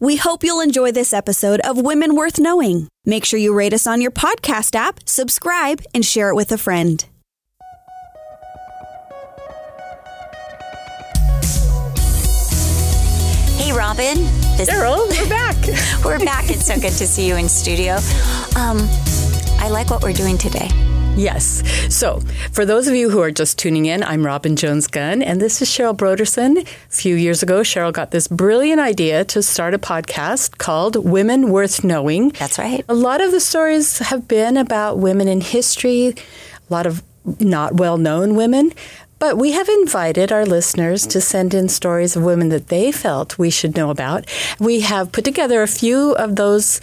We hope you'll enjoy this episode of Women Worth Knowing. Make sure you rate us on your podcast app, subscribe, and share it with a friend. Hey, Robin. This Daryl, we're back. we're back. It's so good to see you in studio. Um, I like what we're doing today. Yes. So, for those of you who are just tuning in, I'm Robin Jones Gunn, and this is Cheryl Brodersen. A few years ago, Cheryl got this brilliant idea to start a podcast called Women Worth Knowing. That's right. A lot of the stories have been about women in history, a lot of not well known women. But we have invited our listeners to send in stories of women that they felt we should know about. We have put together a few of those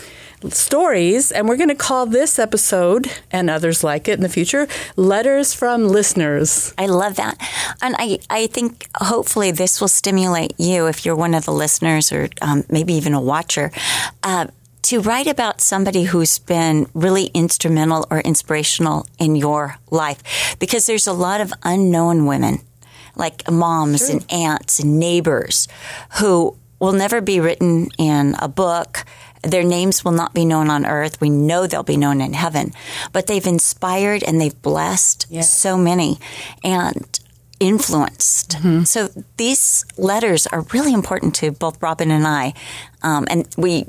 stories, and we're going to call this episode and others like it in the future Letters from Listeners. I love that. And I, I think hopefully this will stimulate you if you're one of the listeners or um, maybe even a watcher. Uh, to write about somebody who's been really instrumental or inspirational in your life because there's a lot of unknown women like moms and aunts and neighbors who will never be written in a book. Their names will not be known on earth. We know they'll be known in heaven, but they've inspired and they've blessed Yes. so many and influenced. So these letters are really important to both Robin and I. Um, and we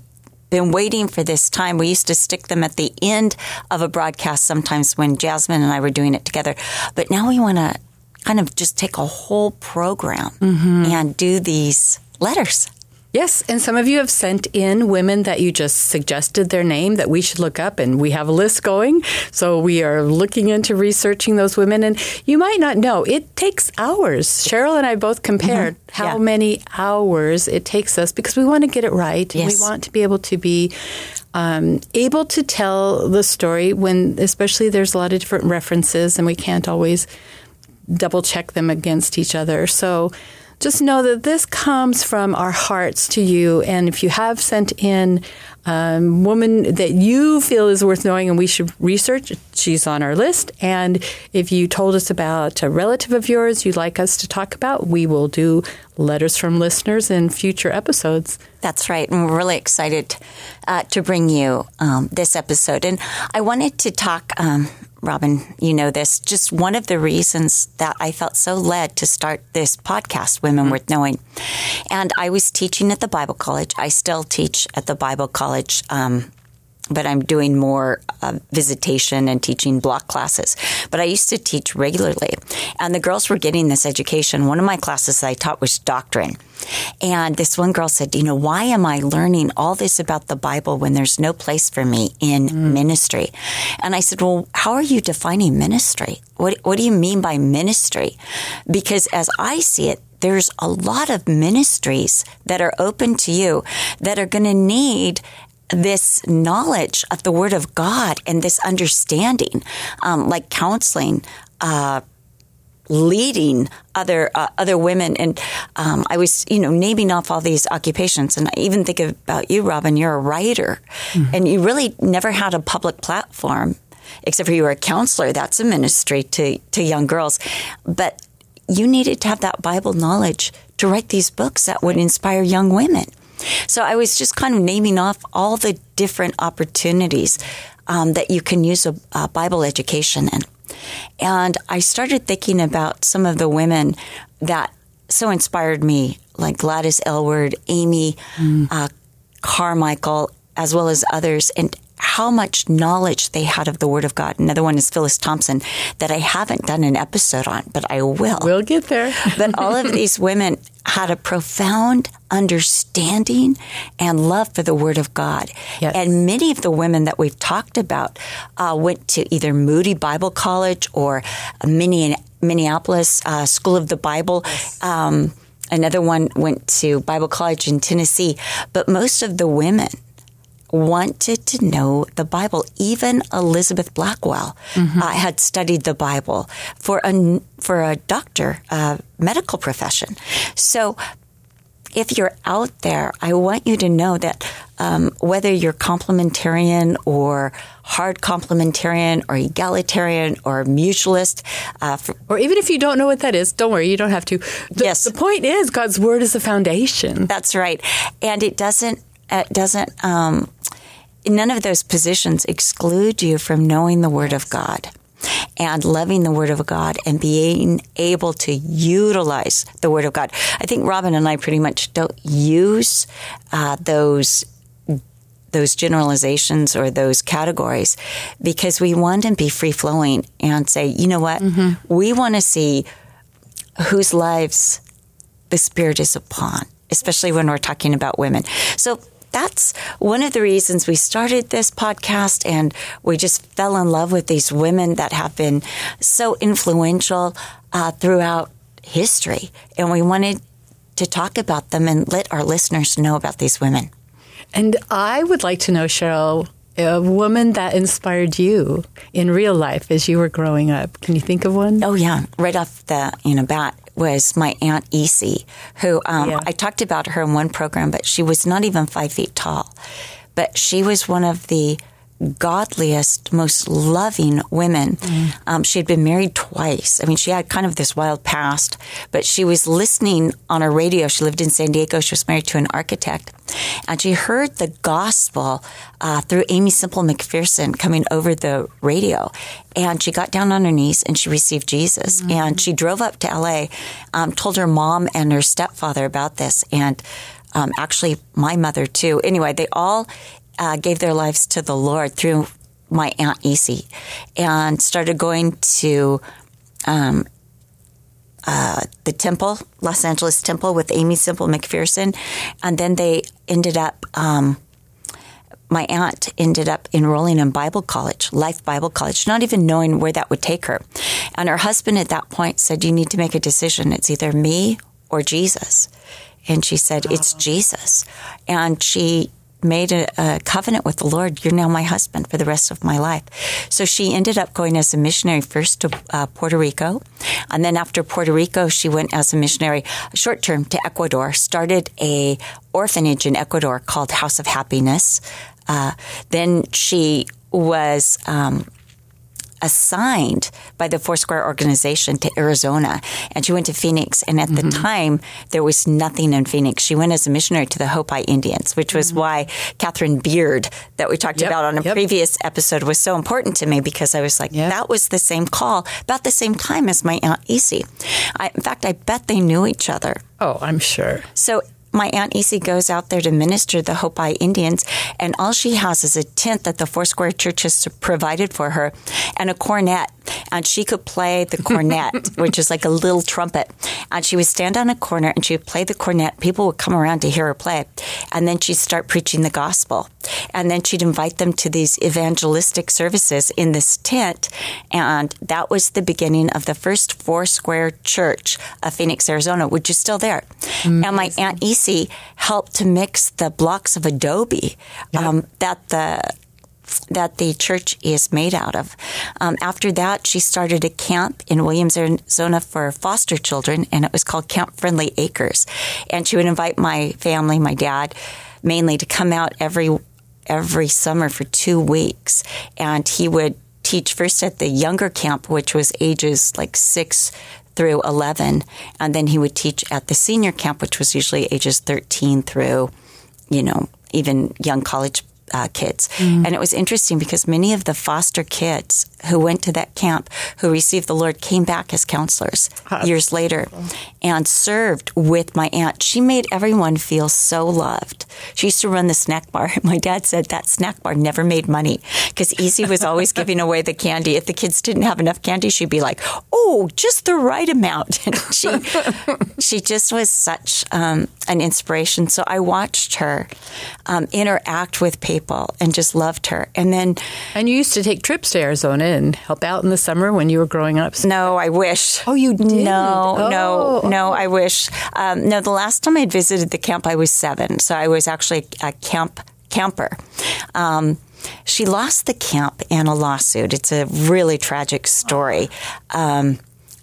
been waiting for this time. We used to stick them at the end of a broadcast sometimes when Jasmine and I were doing it together. But now we want to kind of just take a whole program and do these letters. Yes, and some of you have sent in women that you just suggested their name that we should look up, and we have a list going. So we are looking into researching those women, and you might not know it takes hours. Cheryl and I both compared how Yeah. many hours it takes us because we want to get it right. Yes. We want to be able to be um, able to tell the story when, especially, there's a lot of different references, and we can't always double check them against each other. So just know that this comes from our hearts to you. And if you have sent in a woman that you feel is worth knowing and we should research, she's on our list. And if you told us about a relative of yours you'd like us to talk about, we will do letters from listeners in future episodes. That's right. And we're really excited uh, to bring you um, this episode. And I wanted to talk, um, Robin, you know this, just one of the reasons that I felt so led to start this podcast, Women Worth Knowing. And I was teaching at the Bible College. I still teach at the Bible College. Um, but I'm doing more uh, visitation and teaching block classes. But I used to teach regularly, and the girls were getting this education. One of my classes that I taught was doctrine. And this one girl said, You know, why am I learning all this about the Bible when there's no place for me in ministry? And I said, Well, how are you defining ministry? What, what do you mean by ministry? Because as I see it, there's a lot of ministries that are open to you that are going to need this knowledge of the Word of God and this understanding, um, like counseling, uh, leading other uh, other women, and um, I was you know naming off all these occupations, and I even think about you, Robin. You're a writer, and you really never had a public platform, except for you were a counselor. That's a ministry to to young girls, but you needed to have that Bible knowledge to write these books that would inspire young women. So I was just kind of naming off all the different opportunities um, that you can use a, a Bible education in. And I started thinking about some of the women that so inspired me, like Gladys Aylward, Amy uh, Carmichael, as well as others, and how much knowledge they had of the Word of God. Another one is Phyllis Thompson, that I haven't done an episode on, but I will. We'll get there. But all of these women had a profound understanding and love for the Word of God. Yes. And many of the women that we've talked about uh, went to either Moody Bible College or Minneapolis uh, School of the Bible. Um, another one went to Bible College in Tennessee. But most of the women wanted to know the Bible. Even Elizabeth Blackwell uh, had studied the Bible for a for a doctor, uh, medical profession. So. If you're out there, I want you to know that um, whether you're complementarian or hard complementarian or egalitarian or mutualist, uh, for, Or even if you don't know what that is, don't worry, you don't have to. The, Yes. The point is, God's word is the foundation. That's right. And it doesn't it doesn't. Um, none of those positions exclude you from knowing the Word of God and loving the Word of God and being able to utilize the Word of God. I think Robin and I pretty much don't use uh, those those generalizations or those categories because we want to be free flowing and say, you know what, mm-hmm. we want to see whose lives the Spirit is upon, especially when we're talking about women. So that's one of the reasons we started this podcast and we just fell in love with these women that have been so influential uh, throughout history. And we wanted to talk about them and let our listeners know about these women. And I would like to know, Cheryl, a woman that inspired you in real life as you were growing up. Can you think of one? Oh yeah, right off the you know bat was my aunt Essie, who um, yeah. I talked about her in one program, but she was not even five feet tall. But she was one of the godliest, most loving women. Mm. Um, she had been married twice. I mean, she had kind of this wild past, but she was listening on a radio. She lived in San Diego. She was married to an architect. And she heard the gospel uh, through Aimee Semple McPherson coming over the radio. And she got down on her knees and she received Jesus. Mm-hmm. And she drove up to LA, um, told her mom and her stepfather about this. And um, actually, my mother too. Anyway, they all uh, gave their lives to the Lord through my aunt Essie, and started going to um, uh, the temple, Los Angeles Temple, with Aimee Semple McPherson, and then they ended up. Um, my aunt ended up enrolling in Bible college, Life Bible College, not even knowing where that would take her. And her husband at that point said, You need to make a decision. It's either me or Jesus. And she said, It's Jesus. And she made a, a, covenant with the Lord. You're now my husband for the rest of my life. So she ended up going as a missionary first to uh, Puerto Rico. And then after Puerto Rico, she went as a missionary short term to Ecuador, started a orphanage in Ecuador called House of Happiness. Uh, then she was um, assigned by the Foursquare organization to Arizona and she went to Phoenix. And at mm-hmm. the time, there was nothing in Phoenix. She went as a missionary to the Hopi Indians, which was mm-hmm. why Catherine Beard, that we talked yep. about on a yep. previous episode, was so important to me because I was like, yep. that was the same call about the same time as my Aunt. I, in fact, I bet they knew each other. Oh, I'm sure. So my Aunt Essie goes out there to minister the Hopi Indians, and all she has is a tent that the Foursquare Church has provided for her and a cornet. And she could play the cornet, which is like a little trumpet. And she would stand on a corner and she would play the cornet. People would come around to hear her play. And then she'd start preaching the gospel. And then she'd invite them to these evangelistic services in this tent. And that was the beginning of the first Foursquare Church of Phoenix, Arizona, which is still there. Amazing. And my Aunt Essie helped to mix the blocks of adobe um, that the that the church is made out of. Um, after that, she started a camp in Williams, Arizona for foster children, and it was called Camp Friendly Acres. And she would invite my family, my dad, mainly to come out every every summer for two weeks, and he would teach first at the younger camp, which was ages like six through 11. And then he would teach at the senior camp, which was usually ages 13 through, you know, even young college uh, kids. Mm. And it was interesting because many of the foster kids who went to that camp who received the Lord came back as counselors years later and served with my aunt. She made everyone feel so loved. She used to run the snack bar. My dad said that snack bar never made money because Easy was always giving away the candy. If the kids didn't have enough candy, she'd be like, "Oh, just the right amount." And she she just was such um, an inspiration. So I watched her um, interact with people and just loved her. And then, and you used to take trips to Arizona and help out in the summer when you were growing up. No, I wish. Oh, you did? No, oh. no, no. I wish. Um, no, the last time I visited the camp, I was seven, so I was actually a camp camper. Um, she lost the camp in a lawsuit. It's a really tragic story. Um,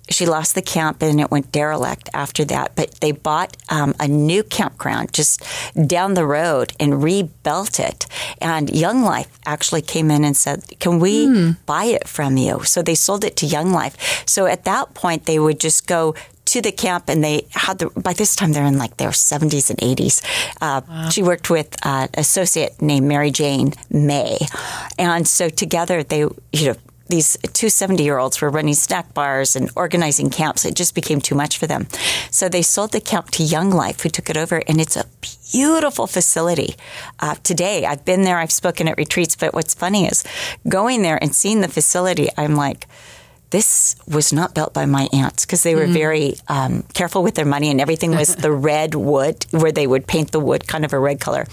she lost the camp and it went derelict after that. But they bought um, a new campground just down the road and rebuilt it. And Young Life actually came in and said, Can we mm. buy it from you? So they sold it to Young Life. So at that point, they would just go to the camp, and they had the. By this time, they're in like their seventies and eighties. Uh, wow. She worked with an associate named Mary Jane May, and so together they, you know these two 70 year olds were running snack bars and organizing camps. It just became too much for them. So they sold the camp to Young Life, who took it over, and it's a beautiful facility. Uh, today, I've been there, I've spoken at retreats, but what's funny is going there and seeing the facility, I'm like, this was not built by my aunts because they were mm-hmm. very um, careful with their money and everything was the red wood where they would paint the wood kind of a red color.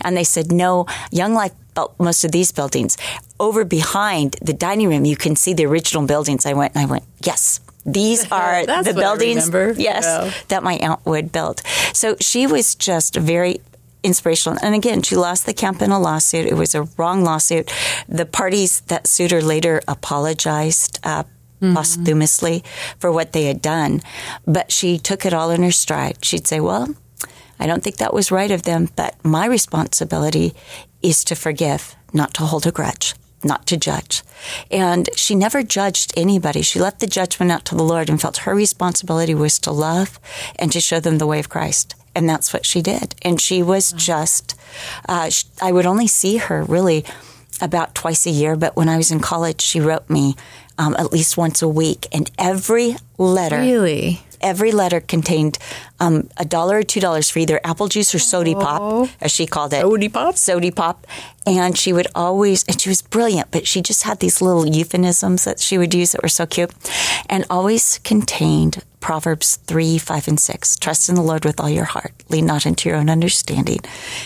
And they said, no, Young Life most of these buildings. Over behind the dining room, you can see the original buildings. I went and I went, yes, these are the buildings yes yeah. that my aunt would build so she was just very inspirational and again she lost the camp in a lawsuit it was a wrong lawsuit the parties that sued her later apologized uh, mm-hmm. posthumously for what they had done. But she took it all in her stride. She'd say, Well, I don't think that was right of them, but my responsibility is to forgive, not to hold a grudge, not to judge. And she never judged anybody. She left the judgment out to the Lord and felt her responsibility was to love and to show them the way of Christ. And that's what she did. And she was just, uh, I would only see her really about twice a year, but when I was in college, she wrote me um, at least once a week, and every letter really every letter contained um, a dollar or two dollars for either apple juice or sody pop, as she called it. Sody pop? Sody pop. And she would always, and she was brilliant, but she just had these little euphemisms that she would use that were so cute and always contained Proverbs 3, 5, and 6. Trust in the Lord with all your heart. Lean not into your own understanding.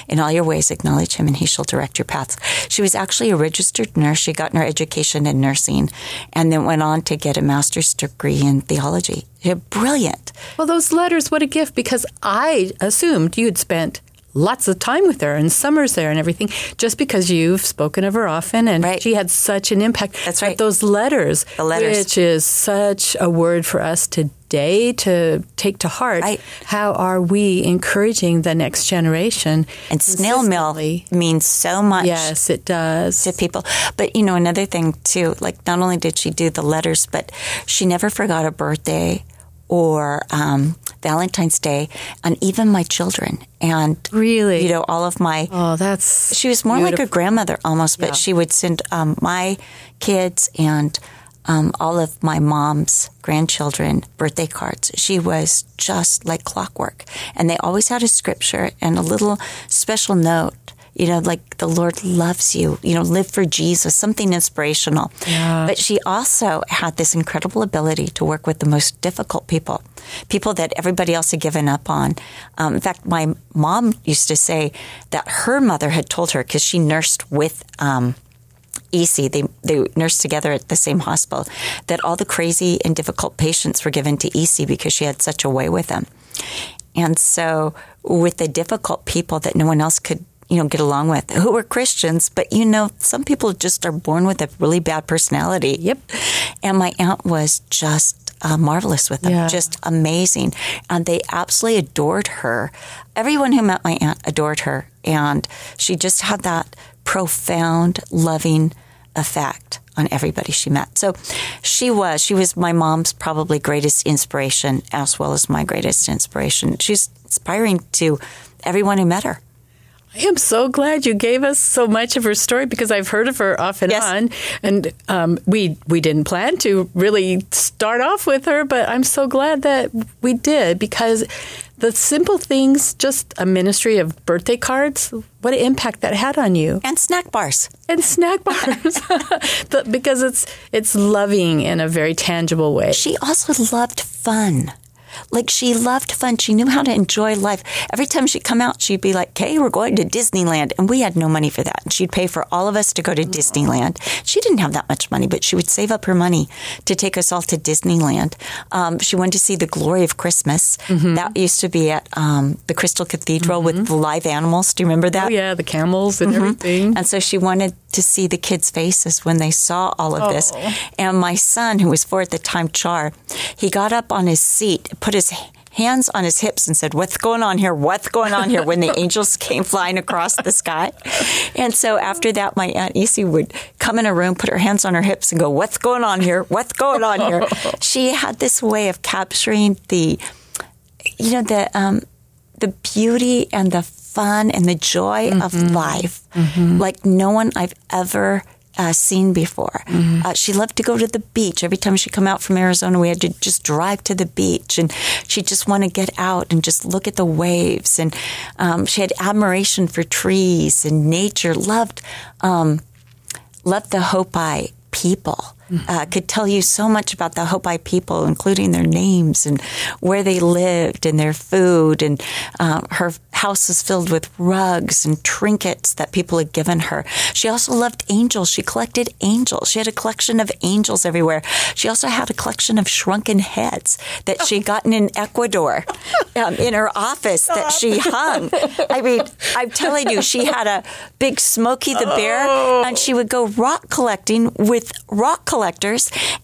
In all your ways, acknowledge him, and he shall direct your paths. She was actually a registered nurse. She got her education in nursing and then went on to get a master's degree in theology. Brilliant. Well, those letters, what a gift, because I assumed you'd spent lots of time with her and summers there and everything just because you've spoken of her often and right. she had such an impact. That's right. But those letters, the letters, which is such a word for us today to take to heart. Right. How are we encouraging the next generation? And snail mail means so much. Yes, it does to people. But you know, another thing too. Like, not only did she do the letters, but she never forgot a birthday or um, Valentine's Day, and even my children. And really, you know, all of my oh, that's she was more beautiful. like a grandmother almost, but yeah. she would send um, my kids and um, all of my mom's grandchildren birthday cards. She was just like clockwork, and they always had a scripture and a little special note you know, like the Lord loves you, you know, live for Jesus, something inspirational. Yeah. But she also had this incredible ability to work with the most difficult people, people that everybody else had given up on. Um, in fact, my mom used to say that her mother had told her because she nursed with, um, EC, they, they nursed together at the same hospital, that all the crazy and difficult patients were given to EC because she had such a way with them. And so, with the difficult people that no one else could you know, get along with who were Christians, but you know, some people just are born with a really bad personality. Yep. And my aunt was just uh, marvelous with them, yeah. just amazing. And they absolutely adored her. Everyone who met my aunt adored her. And she just had that profound, loving effect on everybody she met. So she was, she was my mom's probably greatest inspiration as well as my greatest inspiration. She's inspiring to everyone who met her. I am so glad you gave us so much of her story because I've heard of her off and yes. on, and um, we we didn't plan to really start off with her, but I'm so glad that we did because the simple things, just a ministry of birthday cards, what an impact that had on you, and snack bars, and snack bars, because it's it's loving in a very tangible way. She also loved fun. Like she loved fun. She knew how to enjoy life. Every time she'd come out, she'd be like, "Kay, we're going to Disneyland," and we had no money for that. And she'd pay for all of us to go to Disneyland. She didn't have that much money, but she would save up her money to take us all to Disneyland. Um, she wanted to see the glory of Christmas. Mm-hmm. That used to be at um, the Crystal Cathedral mm-hmm. with the live animals. Do you remember that? Oh yeah, the camels and mm-hmm. everything. And so she wanted to see the kids' faces when they saw all of oh. this. And my son, who was four at the time, Char, he got up on his seat, put his hands on his hips and said, What's going on here? What's going on here? when the angels came flying across the sky. And so after that, my Aunt Easy would come in a room, put her hands on her hips, and go, What's going on here? What's going on here? she had this way of capturing the, you know, the, um, the beauty and the fun and the joy mm-hmm. of life mm-hmm. like no one I've ever uh, seen before. Mm-hmm. Uh, she loved to go to the beach. Every time she'd come out from Arizona, we had to just drive to the beach, and she'd just want to get out and just look at the waves. And um, she had admiration for trees and nature. Loved um, loved the Hopi people uh, could tell you so much about the Hopi people, including their names and where they lived and their food. And uh, her house was filled with rugs and trinkets that people had given her. She also loved angels. She collected angels. She had a collection of angels everywhere. She also had a collection of shrunken heads that she would gotten in Ecuador um, in her office that she hung. I mean, I'm telling you, she had a big Smokey the Bear, and she would go rock collecting with rock collectors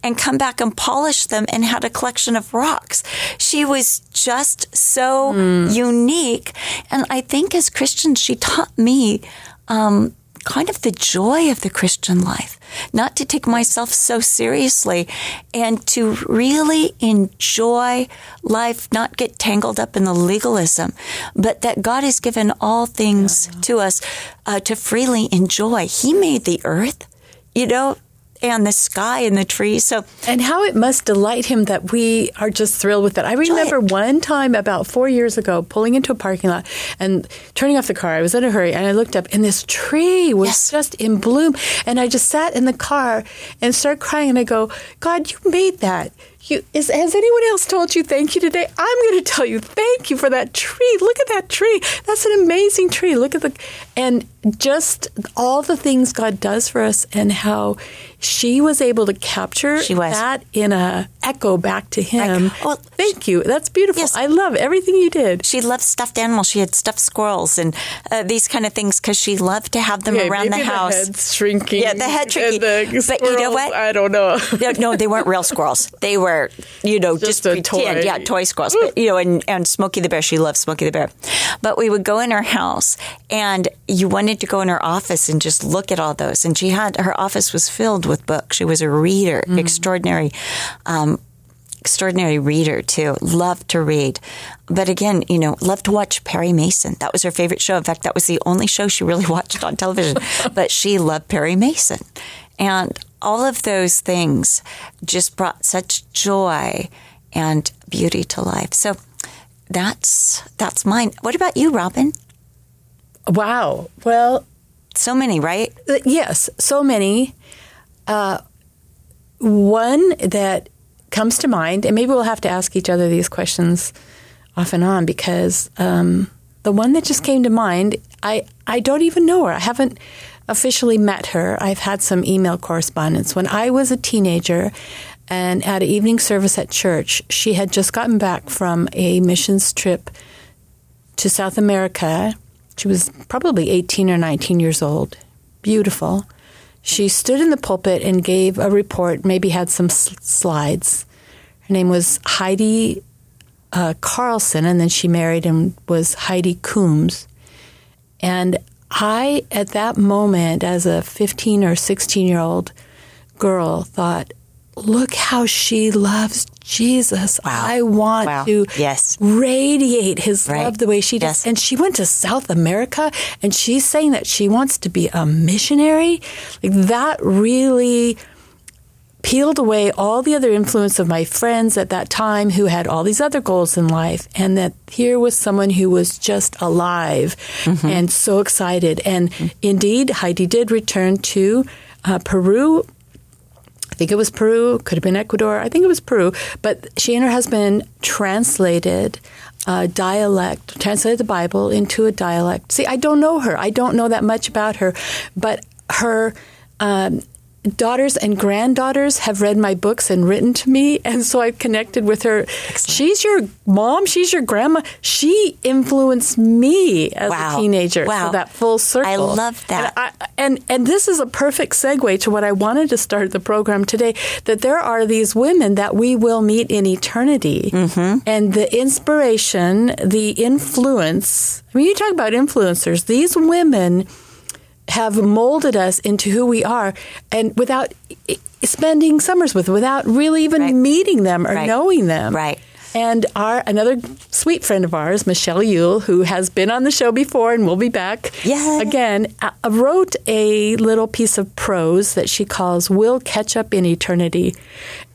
and come back and polish them and had a collection of rocks. She was just so mm. unique. And I think as Christians, she taught me um, kind of the joy of the Christian life, not to take myself so seriously and to really enjoy life, not get tangled up in the legalism, but that God has given all things yeah. to us uh, to freely enjoy. He made the earth. You know, and the sky and the trees. So, and how it must delight him that we are just thrilled with it. I remember one time about four years ago pulling into a parking lot and turning off the car. I was in a hurry and I looked up and this tree was yes. just in bloom. And I just sat in the car and started crying and I go, God, you made that. You, is, has anyone else told you thank you today? I'm going to tell you thank you for that tree. Look at that tree. That's an amazing tree. Look at the, and just all the things God does for us and how she was able to capture that in a echo back to him. Like, well, thank you. That's beautiful. Yes. I love everything you did. She loved stuffed animals. She had stuffed squirrels and uh, these kind of things because she loved to have them yeah, around the house. The shrinking. Yeah, the head shrinking. The but you know what? I don't know. no, no, they weren't real squirrels. They were, you know, just, just pretend. Toy. Yeah, toy squirrels. But, you know, and, and Smokey the Bear, she loved Smokey the Bear. But we would go in her house and you wanted to go in her office and just look at all those. And she had, her office was filled with books. She was a reader, mm. extraordinary, um, extraordinary reader too. Loved to read. But again, you know, loved to watch Perry Mason. That was her favorite show. In fact, that was the only show she really watched on television. but she loved Perry Mason. And all of those things just brought such joy and beauty to life. So that's that's mine. What about you, Robin? Wow. Well, so many, right? Uh, yes, so many. Uh, one that comes to mind, and maybe we'll have to ask each other these questions off and on because um, the one that just came to mind, I, I don't even know her. I haven't officially met her. I've had some email correspondence. When I was a teenager and at an evening service at church, she had just gotten back from a missions trip to South America she was probably 18 or 19 years old, beautiful. She stood in the pulpit and gave a report, maybe had some slides. Her name was Heidi uh, Carlson, and then she married and was Heidi Coombs. And I, at that moment, as a 15 or 16 year old girl, thought, look how she loves Jesus. Wow. I want wow. to yes. radiate his right. love the way she does. Yes. And she went to South America and she's saying that she wants to be a missionary. Like that really peeled away all the other influence of my friends at that time who had all these other goals in life and that here was someone who was just alive mm-hmm. and so excited and mm-hmm. indeed heidi did return to uh, peru think it was Peru, could have been Ecuador. I think it was Peru. But she and her husband translated a dialect, translated the Bible into a dialect. See, I don't know her. I don't know that much about her, but her. Um, daughters and granddaughters have read my books and written to me, and so I've connected with her. She's your mom. She's your grandma. She influenced me as Wow. a teenager. Wow. So that full circle. I love that. And, I, and and this is a perfect segue to what I wanted to start the program today. That there are these women that we will meet in eternity, Mm-hmm. and the inspiration, the influence. I mean, you talk about influencers. These women have molded us into who we are and without spending summers with without really even Right. meeting them or Right. knowing them Right. and our another sweet friend of ours michelle ule who has been on the show before and will be back Yay. again uh, wrote a little piece of prose that she calls we'll catch up in eternity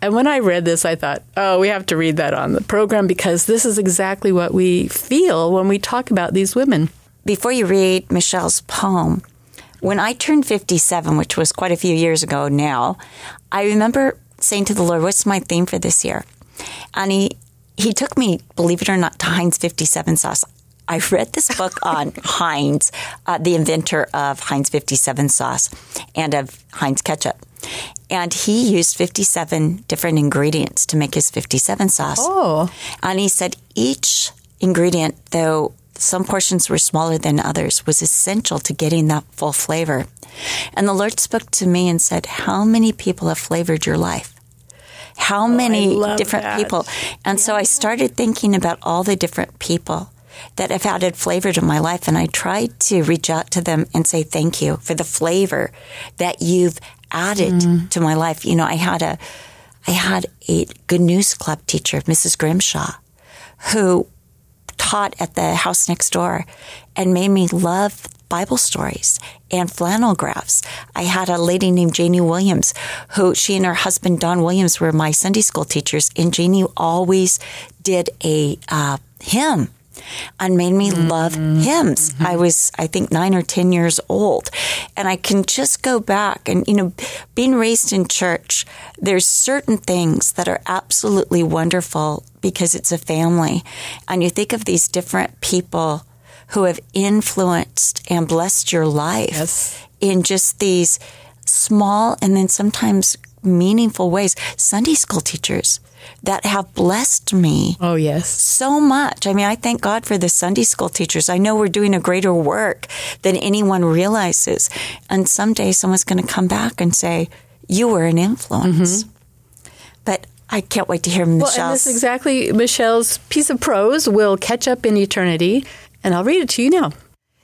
and when i read this i thought oh we have to read that on the program because this is exactly what we feel when we talk about these women before you read Michelle's poem, when I turned 57, which was quite a few years ago now, I remember saying to the Lord, What's my theme for this year? And He, he took me, believe it or not, to Heinz 57 sauce. I read this book on Heinz, uh, the inventor of Heinz 57 sauce and of Heinz ketchup. And he used 57 different ingredients to make his 57 sauce. Oh. And he said each ingredient, though some portions were smaller than others, was essential to getting that full flavor. And the Lord spoke to me and said, How many people have flavored your life? How many love different that. people? And so I started thinking about all the different people that have added flavor to my life. And I tried to reach out to them and say thank you for the flavor that you've added Mm. to my life. You know, I had a, I had a good news club teacher, Mrs. Grimshaw, who taught at the house next door and made me love Bible stories and flannel graphs. I had a lady named Janie Williams who she and her husband Don Williams were my Sunday school teachers and Janie always did a uh, hymn and made me mm-hmm. love hymns. I mm-hmm. was, I think, nine or 10 years old. And I can just go back and, you know, being raised in church, there's certain things that are absolutely wonderful because it's a family. And you think of these different people who have influenced and blessed your life Yes. in just these small and then sometimes meaningful ways. Sunday school teachers that have blessed me Oh, yes. so much. I mean, I thank God for the Sunday school teachers. I know we're doing a greater work than anyone realizes. And someday someone's going to come back and say, You were an influence. Mm-hmm. But I can't wait to hear Well, and this is exactly Michelle's piece of prose will catch up in eternity, and I'll read it to you now.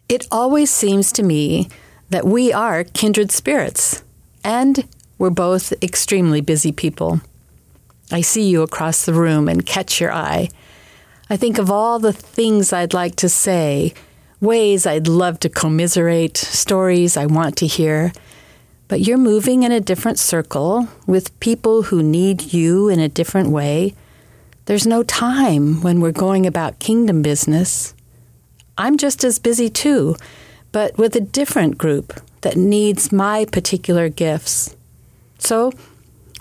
It always seems to me that we are kindred spirits, and we're both extremely busy people. I see you across the room and catch your eye. I think of all the things I'd like to say, ways I'd love to commiserate, stories I want to hear. But you're moving in a different circle with people who need you in a different way. There's no time when we're going about kingdom business. I'm just as busy too, but with a different group that needs my particular gifts. So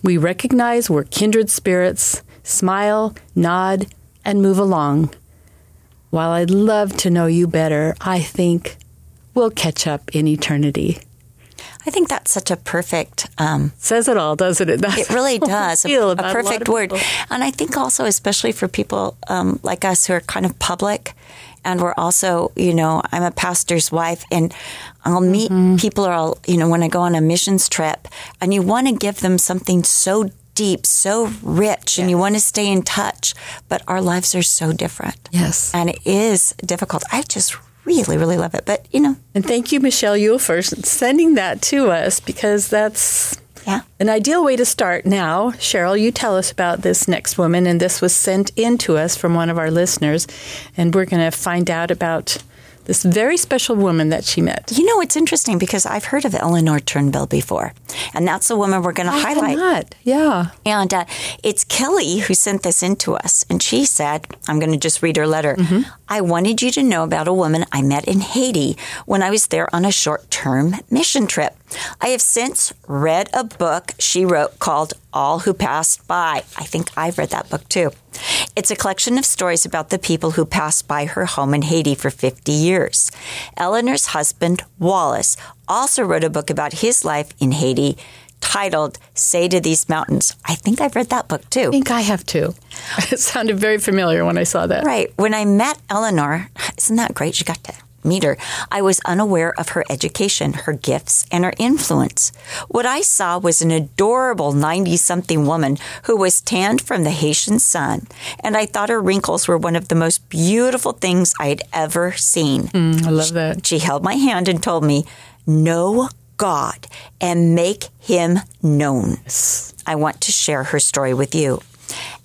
we recognize we're kindred spirits, smile, nod, and move along. While I'd love to know you better, I think we'll catch up in eternity. I think that's such a perfect um, Says it all, doesn't it? That's It really does. A, a perfect of word. And I think also, especially for people um, like us who are kind of public, and we're also, you know, I'm a pastor's wife, and I'll meet Mm-hmm. people, or I'll, you know, when I go on a missions trip, and you want to give them something so deep, so rich, and you want to stay in touch, but our lives are so different. Yes. And it is difficult. I just really, really love it. But, you know, And thank you, Michelle Ule, for sending that to us because that's yeah. an ideal way to start. Now, Cheryl, you tell us about this next woman, and this was sent in to us from one of our listeners, and we're going to find out about this very special woman that she met. You know, it's interesting because I've heard of Eleanor Turnbull before, and that's the woman we're going to highlight. not. Yeah. And uh, it's Kelly who sent this in to us. And she said, I'm going to just read her letter. I wanted you to know about a woman I met in Haiti when I was there on a short term mission trip. I have since read a book she wrote called All Who Passed By. I think I've read that book too. It's a collection of stories about the people who passed by her home in Haiti for 50 years. Eleanor's husband, Wallace, also wrote a book about his life in Haiti titled Say to These Mountains. I think I've read that book too. I think I have too. It sounded very familiar when I saw that. Right. When I met Eleanor, isn't that great? She got to meet her. I was unaware of her education, her gifts, and her influence. What I saw was an adorable 90 something woman who was tanned from the Haitian sun, and I thought her wrinkles were one of the most beautiful things I had ever seen. Mm, I love that. She held my hand and told me, Know God and make him known. I want to share her story with you.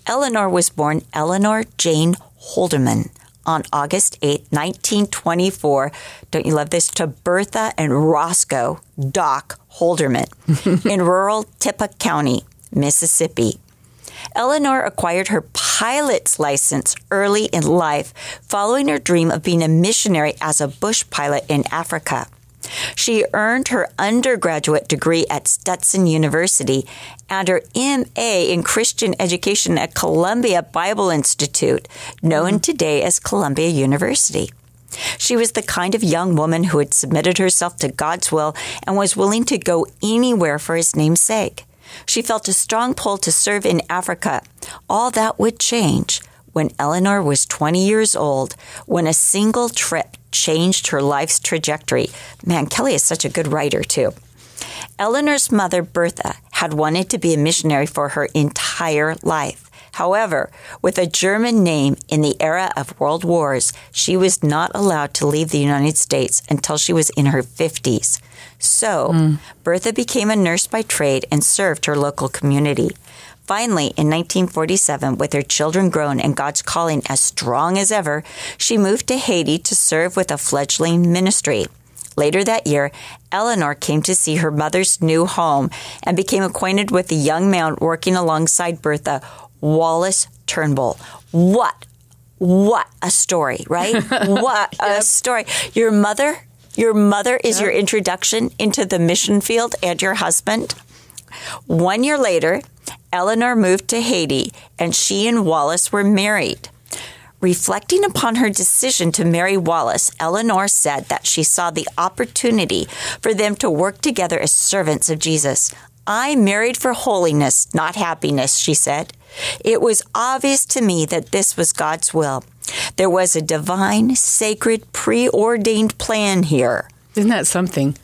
Eleanor was born Eleanor Jane Holderman on August 8, 1924. Don't you love this? To Bertha and Roscoe Doc Holderman in rural Tippah County, Mississippi. Eleanor acquired her pilot's license early in life, following her dream of being a missionary as a bush pilot in Africa. She earned her undergraduate degree at Stetson University and her MA in Christian education at Columbia Bible Institute, known today as Columbia University. She was the kind of young woman who had submitted herself to God's will and was willing to go anywhere for his name's sake. She felt a strong pull to serve in Africa. All that would change when Eleanor was 20 years old, when a single trip changed her life's trajectory. Man, Kelly is such a good writer, too. Eleanor's mother, Bertha, had wanted to be a missionary for her entire life. However, with a German name in the era of world wars, she was not allowed to leave the United States until she was in her 50s. So, mm. Bertha became a nurse by trade and served her local community. Finally, in 1947, with her children grown and God's calling as strong as ever, she moved to Haiti to serve with a fledgling ministry. Later that year, Eleanor came to see her mother's new home and became acquainted with the young man working alongside Bertha, Wallace Turnbull. What, what a story, right? what a story. Your mother, your mother is yep. your introduction into the mission field and your husband. One year later, Eleanor moved to Haiti and she and Wallace were married. Reflecting upon her decision to marry Wallace, Eleanor said that she saw the opportunity for them to work together as servants of Jesus. I married for holiness, not happiness, she said. It was obvious to me that this was God's will. There was a divine, sacred, preordained plan here. Isn't that something?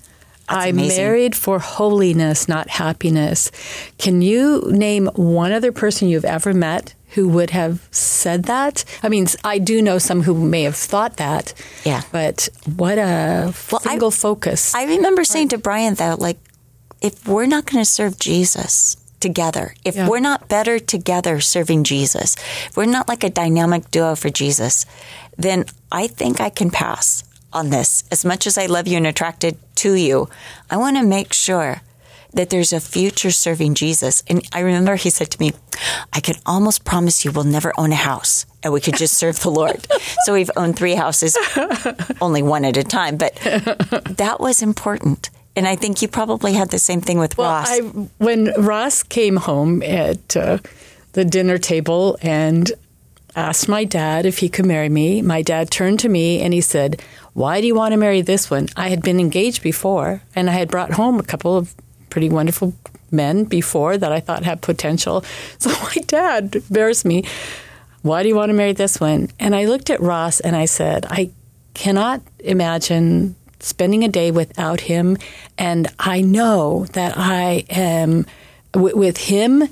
I married for holiness, not happiness. Can you name one other person you've ever met who would have said that? I mean, I do know some who may have thought that. Yeah. But what a well, single I, focus. I remember saying to Brian, though, like, if we're not going to serve Jesus, together, if yeah. we're not better together serving Jesus, if we're not like a dynamic duo for Jesus, then I think I can pass on this. As much as I love you and attracted to you, I want to make sure that there's a future serving Jesus. And I remember he said to me, I can almost promise you we'll never own a house and we could just serve the Lord. so we've owned three houses, only one at a time, but that was important. And I think you probably had the same thing with well, Ross. I, when Ross came home at uh, the dinner table and asked my dad if he could marry me. My dad turned to me and he said, Why do you want to marry this one? I had been engaged before and I had brought home a couple of pretty wonderful men before that I thought had potential. So my dad bears me, Why do you want to marry this one? And I looked at Ross and I said, I cannot imagine spending a day without him. And I know that I am with him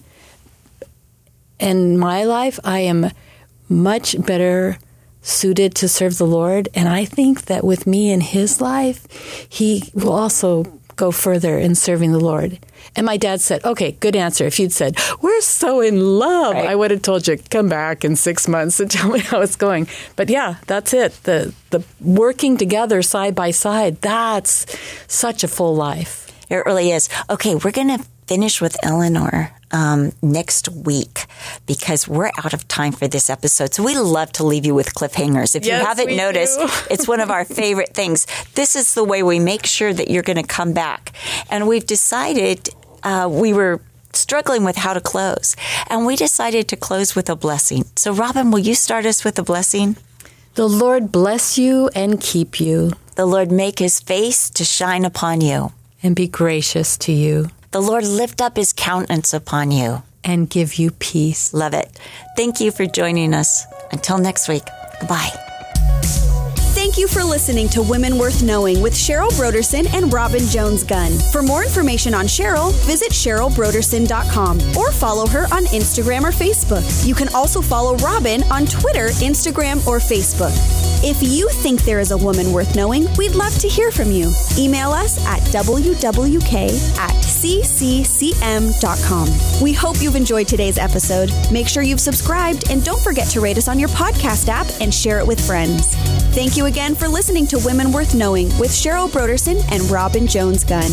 in my life, I am much better suited to serve the Lord. And I think that with me in his life, he will also go further in serving the Lord. And my dad said, okay, good answer. If you'd said, we're so in love, right. I would have told you, come back in six months and tell me how it's going. But yeah, that's it. The, the working together side by side, that's such a full life. It really is. Okay, we're going to finish with Eleanor um, next week because we're out of time for this episode. So we love to leave you with cliffhangers. If yes, you haven't noticed, it's one of our favorite things. This is the way we make sure that you're going to come back. And we've decided uh, we were struggling with how to close, and we decided to close with a blessing. So, Robin, will you start us with a blessing? The Lord bless you and keep you. The Lord make his face to shine upon you and be gracious to you. The Lord lift up his countenance upon you and give you peace. Love it. Thank you for joining us. Until next week, goodbye. Thank you for listening to Women Worth Knowing with Cheryl Brodersen and Robin Jones Gunn. For more information on Cheryl, visit CherylBrodersen.com or follow her on Instagram or Facebook. You can also follow Robin on Twitter, Instagram, or Facebook. If you think there is a woman worth knowing, we'd love to hear from you. Email us at wwk at cccm.com. We hope you've enjoyed today's episode. Make sure you've subscribed and don't forget to rate us on your podcast app and share it with friends. Thank you again for listening to Women Worth Knowing with Cheryl Brodersen and Robin Jones Gunn.